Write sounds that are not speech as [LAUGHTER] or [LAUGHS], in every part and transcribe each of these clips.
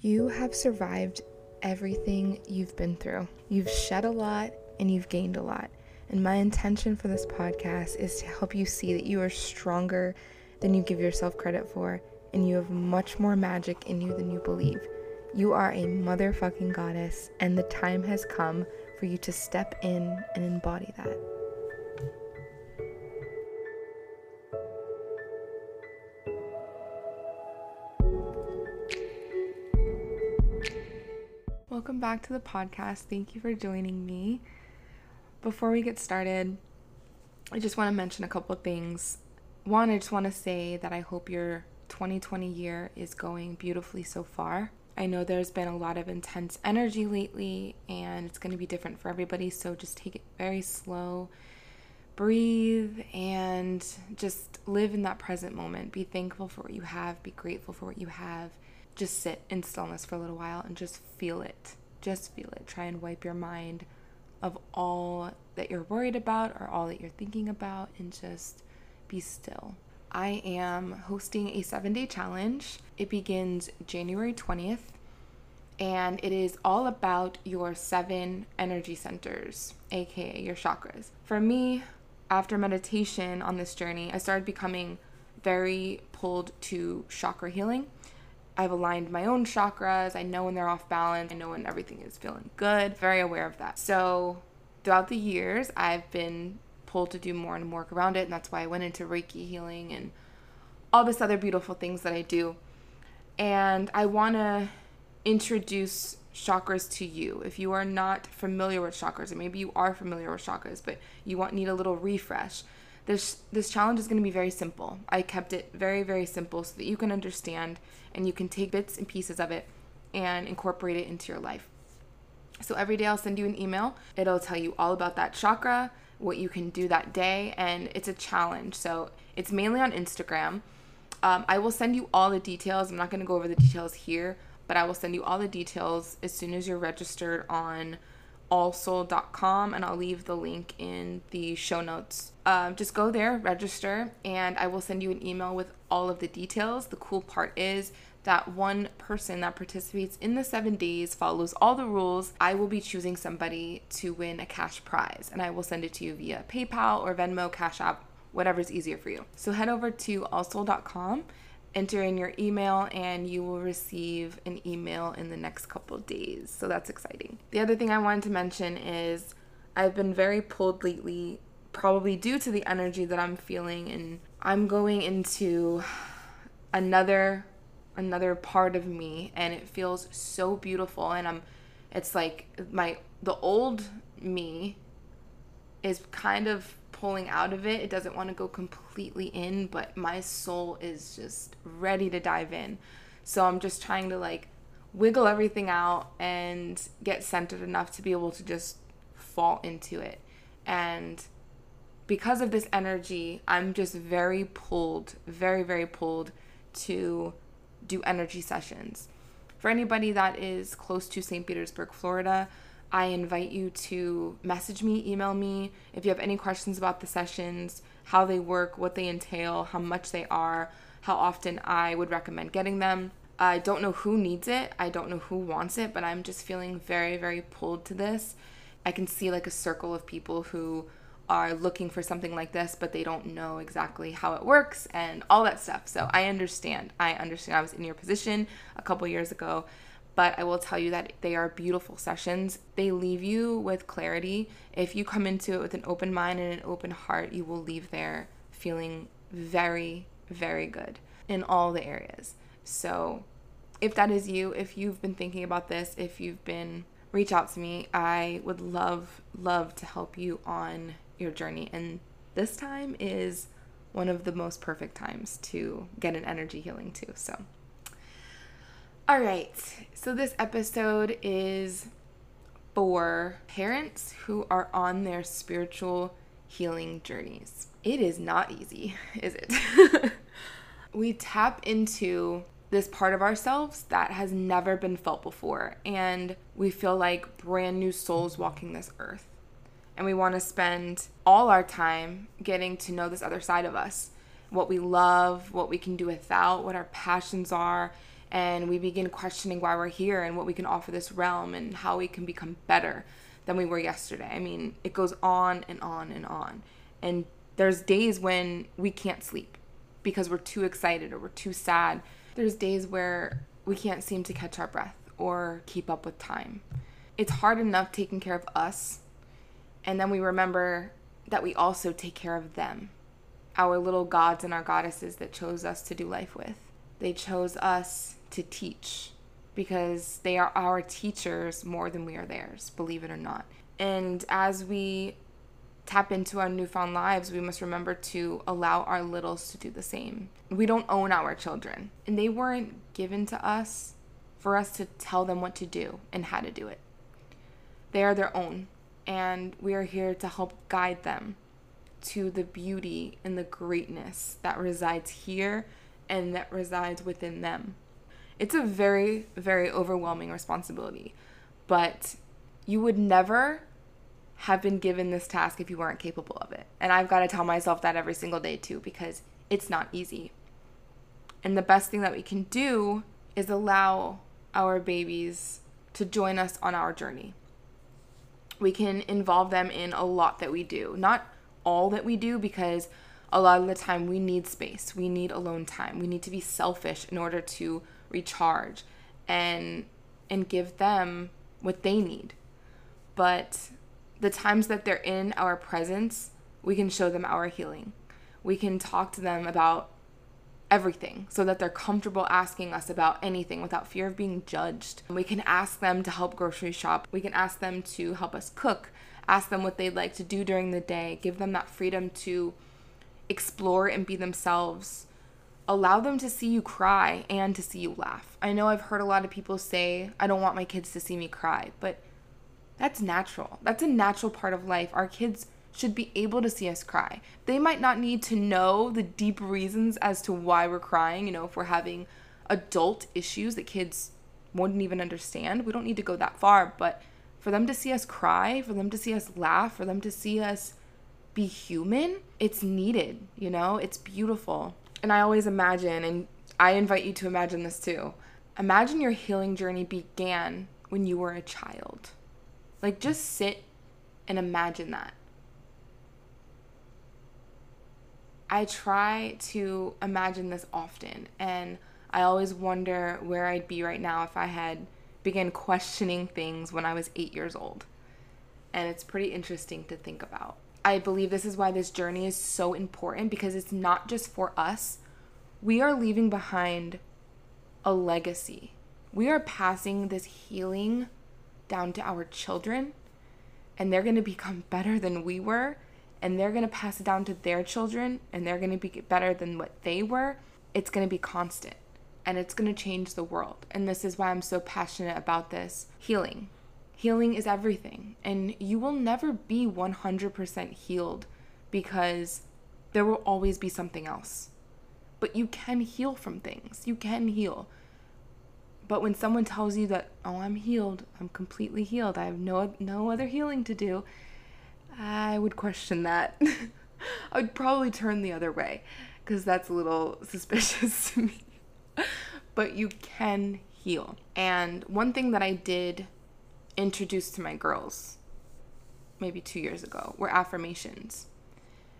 You have survived everything you've been through. You've shed a lot and you've gained a lot. And my intention for this podcast is to help you see that you are stronger than you give yourself credit for, and you have much more magic in you than you believe. You are a motherfucking goddess, and the time has come for you to step in and embody that. Welcome back to the podcast. Thank you for joining me. Before we get started, I just want to mention a couple of things. One, I just want to say that I hope your 2020 year is going beautifully so far. I know there's been a lot of intense energy lately and it's going to be different for everybody, so just take it very slow. Breathe and just live in that present moment. Be thankful for what you have, be grateful for what you have just sit in stillness for a little while and just feel it. Just feel it. Try and wipe your mind of all that you're worried about or all that you're thinking about and just be still. I am hosting a seven day challenge. It begins January 20th and it is all about your seven energy centers, aka your chakras. For me, after meditation on this journey, I started becoming very pulled to chakra healing. I've aligned my own chakras. I know when they're off balance. I know when everything is feeling good. Very aware of that. So, throughout the years, I've been pulled to do more and more around it. And that's why I went into Reiki healing and all this other beautiful things that I do. And I want to introduce chakras to you. If you are not familiar with chakras, or maybe you are familiar with chakras, but you want need a little refresh, this this challenge is going to be very simple. I kept it very very simple so that you can understand and you can take bits and pieces of it and incorporate it into your life. So every day I'll send you an email. It'll tell you all about that chakra, what you can do that day, and it's a challenge. So it's mainly on Instagram. Um, I will send you all the details. I'm not going to go over the details here, but I will send you all the details as soon as you're registered on allsoul.com and I'll leave the link in the show notes. Um, just go there, register, and I will send you an email with all of the details. The cool part is that one person that participates in the seven days follows all the rules. I will be choosing somebody to win a cash prize, and I will send it to you via PayPal or Venmo, Cash App, whatever's easier for you. So head over to allsoul.com enter in your email and you will receive an email in the next couple days. So that's exciting. The other thing I wanted to mention is I've been very pulled lately, probably due to the energy that I'm feeling and I'm going into another another part of me and it feels so beautiful and I'm it's like my the old me is kind of pulling out of it. It doesn't want to go completely in, but my soul is just ready to dive in. So I'm just trying to like wiggle everything out and get centered enough to be able to just fall into it. And because of this energy, I'm just very pulled, very, very pulled to do energy sessions. For anybody that is close to St. Petersburg, Florida, I invite you to message me, email me if you have any questions about the sessions, how they work, what they entail, how much they are, how often I would recommend getting them. I don't know who needs it, I don't know who wants it, but I'm just feeling very, very pulled to this. I can see like a circle of people who are looking for something like this, but they don't know exactly how it works and all that stuff. So I understand. I understand. I was in your position a couple years ago but I will tell you that they are beautiful sessions. They leave you with clarity. If you come into it with an open mind and an open heart, you will leave there feeling very, very good in all the areas. So, if that is you, if you've been thinking about this, if you've been reach out to me. I would love love to help you on your journey and this time is one of the most perfect times to get an energy healing too. So, all right, so this episode is for parents who are on their spiritual healing journeys. It is not easy, [LAUGHS] is it? [LAUGHS] we tap into this part of ourselves that has never been felt before, and we feel like brand new souls walking this earth. And we want to spend all our time getting to know this other side of us what we love, what we can do without, what our passions are, and we begin questioning why we're here and what we can offer this realm and how we can become better than we were yesterday. I mean, it goes on and on and on. And there's days when we can't sleep because we're too excited or we're too sad. There's days where we can't seem to catch our breath or keep up with time. It's hard enough taking care of us, and then we remember that we also take care of them, our little gods and our goddesses that chose us to do life with. They chose us to teach because they are our teachers more than we are theirs, believe it or not. And as we tap into our newfound lives, we must remember to allow our littles to do the same. We don't own our children, and they weren't given to us for us to tell them what to do and how to do it. They are their own, and we are here to help guide them to the beauty and the greatness that resides here and that resides within them. It's a very, very overwhelming responsibility, but you would never have been given this task if you weren't capable of it. And I've got to tell myself that every single day too, because it's not easy. And the best thing that we can do is allow our babies to join us on our journey. We can involve them in a lot that we do, not all that we do, because a lot of the time we need space, we need alone time, we need to be selfish in order to recharge and and give them what they need. But the times that they're in our presence, we can show them our healing. We can talk to them about everything so that they're comfortable asking us about anything without fear of being judged. We can ask them to help grocery shop. We can ask them to help us cook, ask them what they'd like to do during the day, give them that freedom to explore and be themselves. Allow them to see you cry and to see you laugh. I know I've heard a lot of people say, I don't want my kids to see me cry, but that's natural. That's a natural part of life. Our kids should be able to see us cry. They might not need to know the deep reasons as to why we're crying, you know, if we're having adult issues that kids wouldn't even understand. We don't need to go that far, but for them to see us cry, for them to see us laugh, for them to see us be human, it's needed, you know? It's beautiful. And I always imagine, and I invite you to imagine this too. Imagine your healing journey began when you were a child. Like, just sit and imagine that. I try to imagine this often, and I always wonder where I'd be right now if I had began questioning things when I was eight years old. And it's pretty interesting to think about. I believe this is why this journey is so important because it's not just for us. We are leaving behind a legacy. We are passing this healing down to our children, and they're going to become [LAUGHS] better than we were and they're going to pass it down to their children and they're going to be better than what they were, it's going to be constant and it's going to change the world. And this is why I'm so passionate about this healing. Healing is everything, and you will never be 100% healed because there will always be something else. But you can heal from things. You can heal. But when someone tells you that, "Oh, I'm healed. I'm completely healed. I have no no other healing to do." I would question that. [LAUGHS] I would probably turn the other way because that's a little [LAUGHS] suspicious to me. but you can heal. And one thing that I did introduce to my girls maybe two years ago were affirmations.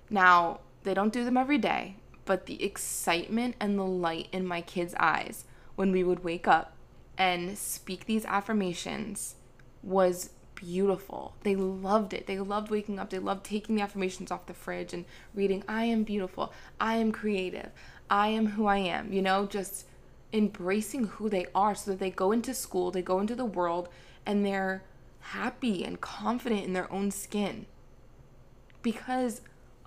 Now, they don't do them every day, but the excitement and the light in my kids' eyes when we would wake up and speak these affirmations was beautiful. They loved it. They loved waking up. They loved taking the affirmations off the fridge and reading, I am beautiful. I am creative. I am who I am. You know, just embracing who they are so that they go into school, they go into the world, and they're happy and confident in their own skin. Because,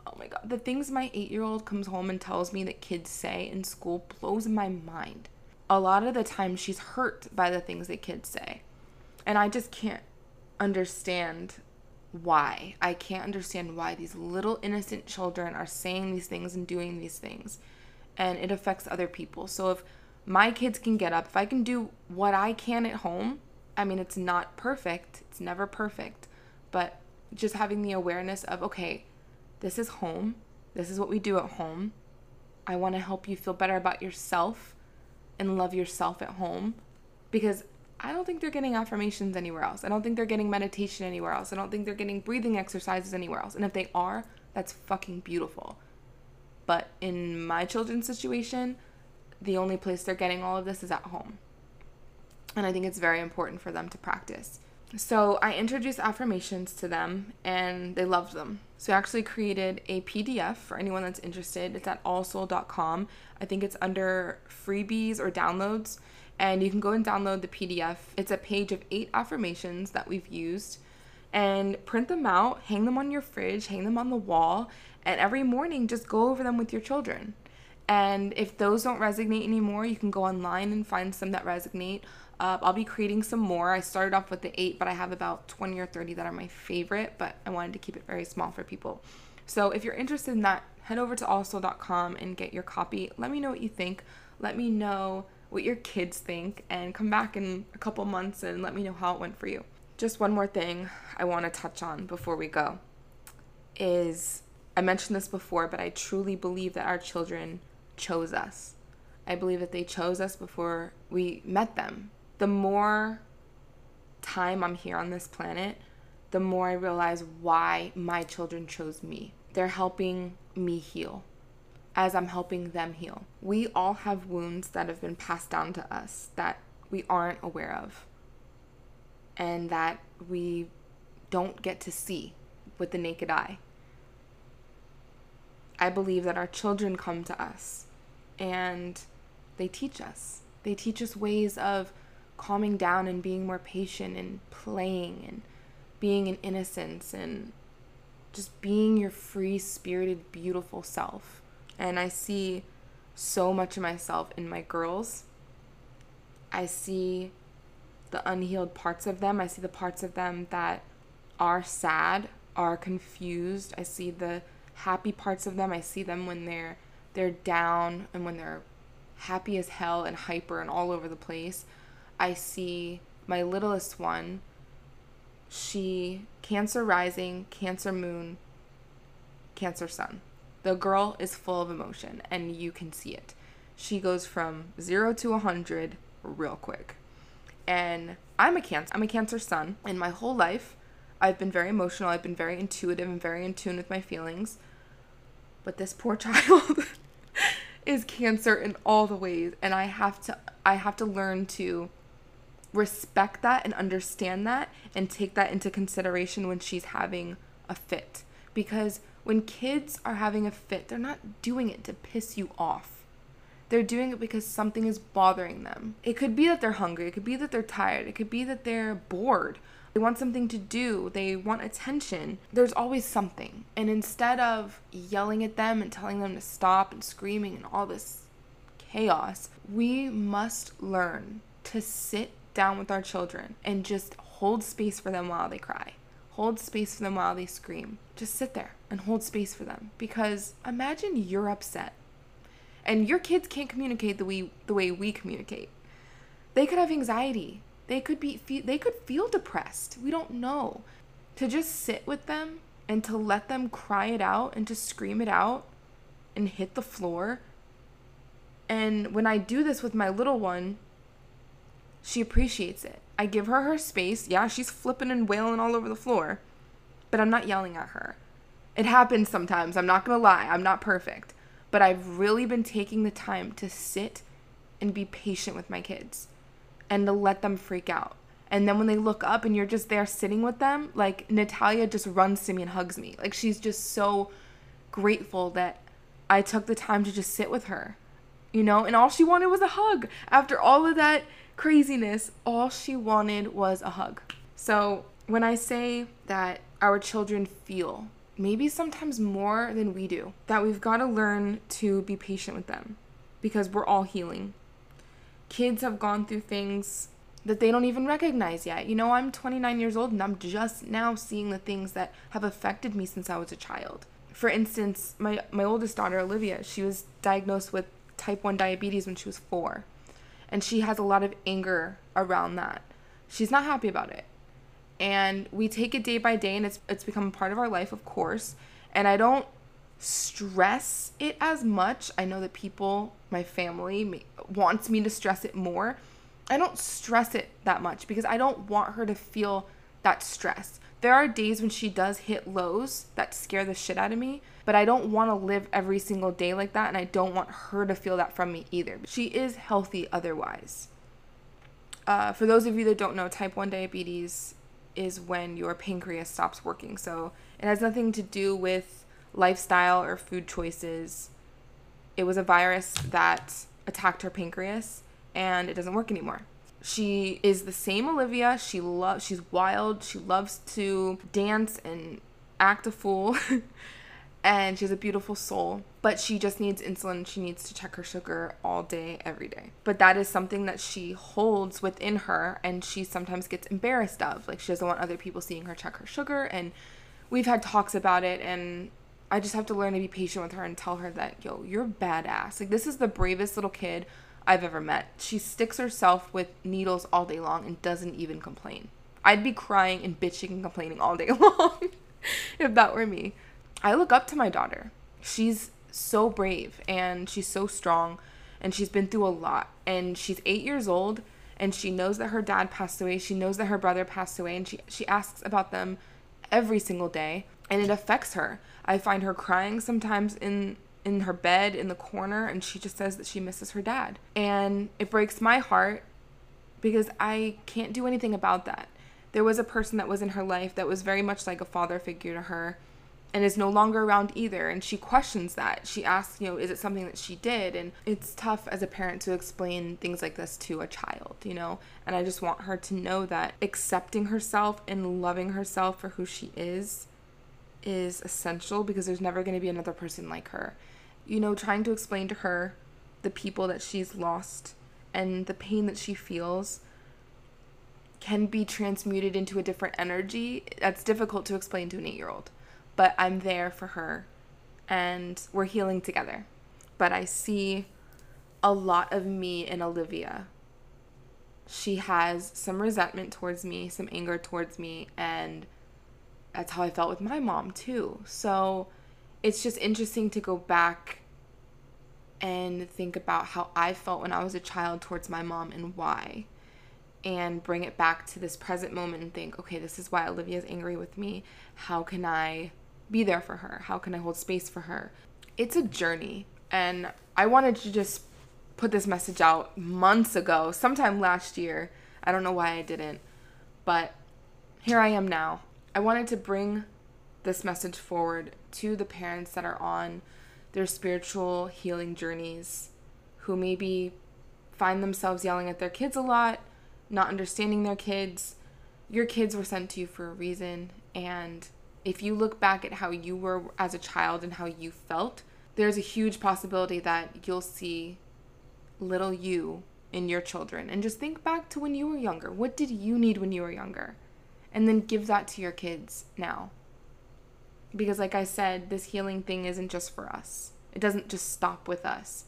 oh my God, the things my eight year old comes home and tells me that kids say in school blows my mind. A lot of the time, she's hurt by the things that kids say. And I just can't understand why. I can't understand why these little innocent children are saying these things and doing these things. And it affects other people. So if my kids can get up, if I can do what I can at home, I mean, it's not perfect, it's never perfect, but just having the awareness of, okay, this is home, this is what we do at home. I want to help you feel better about yourself. and love yourself at home because I don't think they're getting affirmations anywhere else. I don't think they're getting meditation anywhere else. I don't think they're getting breathing exercises anywhere else. And if they are, that's fucking beautiful. But in my children's situation, the only place they're getting all of this is at home. And I think it's very important for them to practice. So I introduced affirmations to them and they loved them. So I actually created a PDF for anyone that's interested. It's at allsoul.com. I think it's under freebies or downloads. And you can go and download the PDF. It's a page of eight affirmations that we've used. And print them out, hang them on your fridge, hang them on the wall, and every morning just go over them with your children. And if those don't resonate anymore, you can go online and find some that resonate. Uh, I'll be creating some more. I started off with the eight, but I have about 20 or 30 that are my favorite, but I wanted to keep it very small for people. So if you're interested in that, head over to allsoul.com and get your copy. Let me know what you think. Let me know what your kids think and come back in a couple months and let me know how it went for you. Just one more thing I want to touch on before we go is I mentioned this before, but I truly believe that our children chose us. I believe that they chose us before we met them the more time I'm here on this planet, the more I realize why my children chose me. They're helping me heal as I'm helping them heal. We all have wounds that have been passed down to us that we aren't aware of and that we don't get to see with the naked eye. I believe that our children come to us and they teach us. They teach us ways of calming down and being more patient and playing and being in innocence and just being your free spirited, beautiful self. And I see so much of myself in my girls. I see the unhealed parts of them. I see the parts of them that are sad, are confused. I see the happy parts of them. I see them when they're they're down and when they're happy as hell and hyper and all over the place. I see my littlest one, she, Cancer rising, Cancer moon, Cancer sun. The girl is full of emotion and you can see it. She goes from zero to a 100 real quick. And I'm a Cancer, I'm a Cancer sun, and my whole life I've been very emotional, I've been very intuitive and very in tune with my feelings. But this poor [LAUGHS] child is cancer in all the ways and I have to I have to learn to respect that and understand that and take that into consideration when she's having a fit. Because when kids are having a fit, they're not doing it to piss you off. They're doing it because something is bothering them. It could be that they're hungry, it could be that they're tired, it could be that they're bored. They want something to do, they want attention. There's always something. And instead of yelling at them and telling them to stop and screaming and all this chaos, we must learn to sit down with our children and just hold space for them while they cry. Hold space for them while they scream. Just sit there and hold space for them because imagine you're upset and your kids can't communicate the way the way we communicate. They could have anxiety. They could be they could feel depressed. We don't know. To just sit with them and to let them cry it out and to scream it out and hit the floor. And when I do this with my little one, she appreciates it. I give her her space. Yeah, she's flipping and wailing all over the floor, but I'm not yelling at her. It happens sometimes. I'm not going to lie. I'm not perfect. But I've really been taking the time to sit and be patient with my kids and to let them freak out. And then when they look up and you're just there sitting with them, like Natalia just runs to me and hugs me. Like she's just so grateful that I took the time to just sit with her, you know? And all she wanted was a hug. After all of that craziness, all she wanted was a hug. So when I say that our children feel, maybe sometimes more than we do, that we've got to learn to be patient with them because we're all healing. Kids have gone through things that they don't even recognize yet. You know, I'm 29 years old and I'm just now seeing the things that have affected me since I was a child. For instance, my, my oldest daughter, Olivia, she was diagnosed with type 1 diabetes when she was four and she has a lot of anger around that. She's not happy about it. And we take it day by day and it's it's become a part of our life, of course. And I don't stress it as much. I know that people, my family, wants me to stress it more. I don't stress it that much because I don't want her to feel that stress. There are days when she does hit lows that scare the shit out of me, but I don't want to live every single day like that, and I don't want her to feel that from me either. She is healthy otherwise. Uh, for those of you that don't know, type 1 diabetes is when your pancreas stops working. So it has nothing to do with lifestyle or food choices. It was a virus that attacked her pancreas and it doesn't work anymore. She is the same Olivia. She loves she's wild. She loves to dance and act a fool. [LAUGHS] and she has a beautiful soul, but she just needs insulin. She needs to check her sugar all day, every day. But that is something that she holds within her and she sometimes gets embarrassed of. Like, she doesn't want other people seeing her check her sugar. And we've had talks about it, and I just have to learn to be patient with her and tell her that, yo, you're badass. Like, this is the bravest little kid I've ever met. She sticks herself with needles all day long and doesn't even complain. I'd be crying and bitching and complaining all day [LAUGHS] long if that were me. I look up to my daughter. She's so brave and she's so strong and she's been through a lot. And she's eight years old and she knows that her dad passed away. She knows that her brother passed away and she, she asks about them every single day and it affects her. I find her crying sometimes in in her bed in the corner and she just says that she misses her dad. And it breaks my heart because I can't do anything about that. There was a person that was in her life that was very much like a father figure to her and is no longer around either and she questions that she asks you know is it something that she did and it's tough as a parent to explain things like this to a child you know and i just want her to know that accepting herself and loving herself for who she is is essential because there's never going to be another person like her you know trying to explain to her the people that she's lost and the pain that she feels can be transmuted into a different energy that's difficult to explain to an 8 year old but I'm there for her and we're healing together. But I see a lot of me in Olivia. She has some resentment towards me, some anger towards me, and that's how I felt with my mom too. So it's just interesting to go back and think about how I felt when I was a child towards my mom and why. And bring it back to this present moment and think, okay, this is why Olivia's angry with me. How can I be there for her? How can I hold space for her? It's a journey. And I wanted to just put this message out months ago, sometime last year. I don't know why I didn't, but here I am now. I wanted to bring this message forward to the parents that are on their spiritual healing journeys who maybe find themselves yelling at their kids a lot, not understanding their kids. Your kids were sent to you for a reason, and if you look back at how you were as a child and how you felt, there's a huge possibility that you'll see little you in your children. And just think back to when you were younger. What did you need when you were younger? And then give that to your kids now. Because, like I said, this healing thing isn't just for us, it doesn't just stop with us.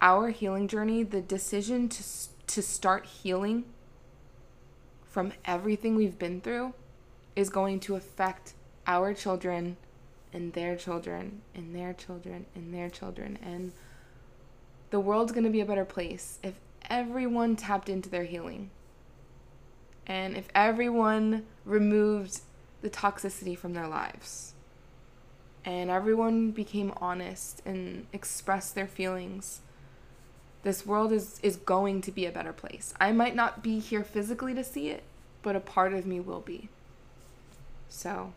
Our healing journey, the decision to, to start healing from everything we've been through, is going to affect our children and their children and their children and their children. And the world's going to be a better place if everyone tapped into their healing. And if everyone removed the toxicity from their lives. And everyone became honest and expressed their feelings. This world is, is going to be a better place. I might not be here physically to see it, but a part of me will be. So,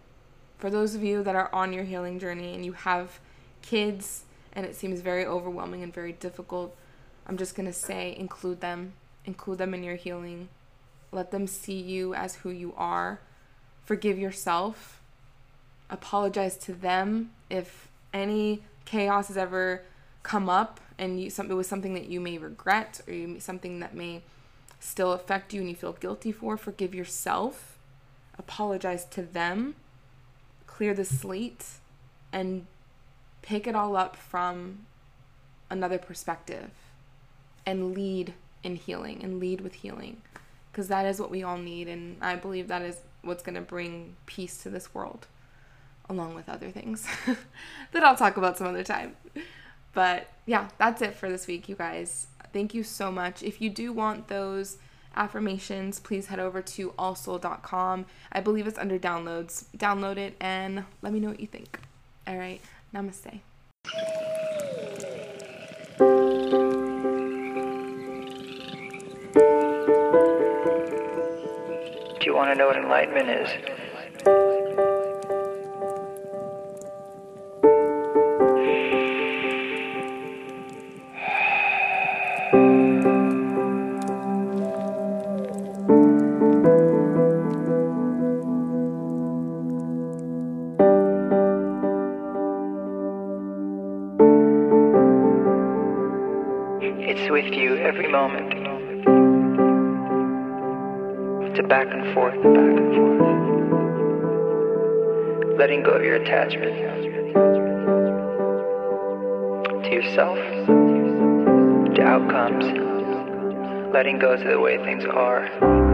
for those of you that are on your healing journey and you have kids and it seems very overwhelming and very difficult, I'm just going to say include them, include them in your healing. Let them see you as who you are. Forgive yourself. Apologize to them if any chaos has ever come up and you something was something that you may regret or you, something that may still affect you and you feel guilty for. Forgive yourself apologize to them, clear the slate, and pick it all up from another perspective and lead in healing and lead with healing because that is what we all need and i believe that is what's going to bring peace to this world along with other things [LAUGHS] that I'll talk about some other time. But yeah, that's it for this week, you guys. Thank you so much. If you do want those affirmations, please head over to allsoul.com. I believe it's under downloads. Download it and let me know what you think. All right, namaste. Want to know what enlightenment is? Back and forth, back and forth. Letting go of your attachment to yourself, to outcomes, letting go to the way things are.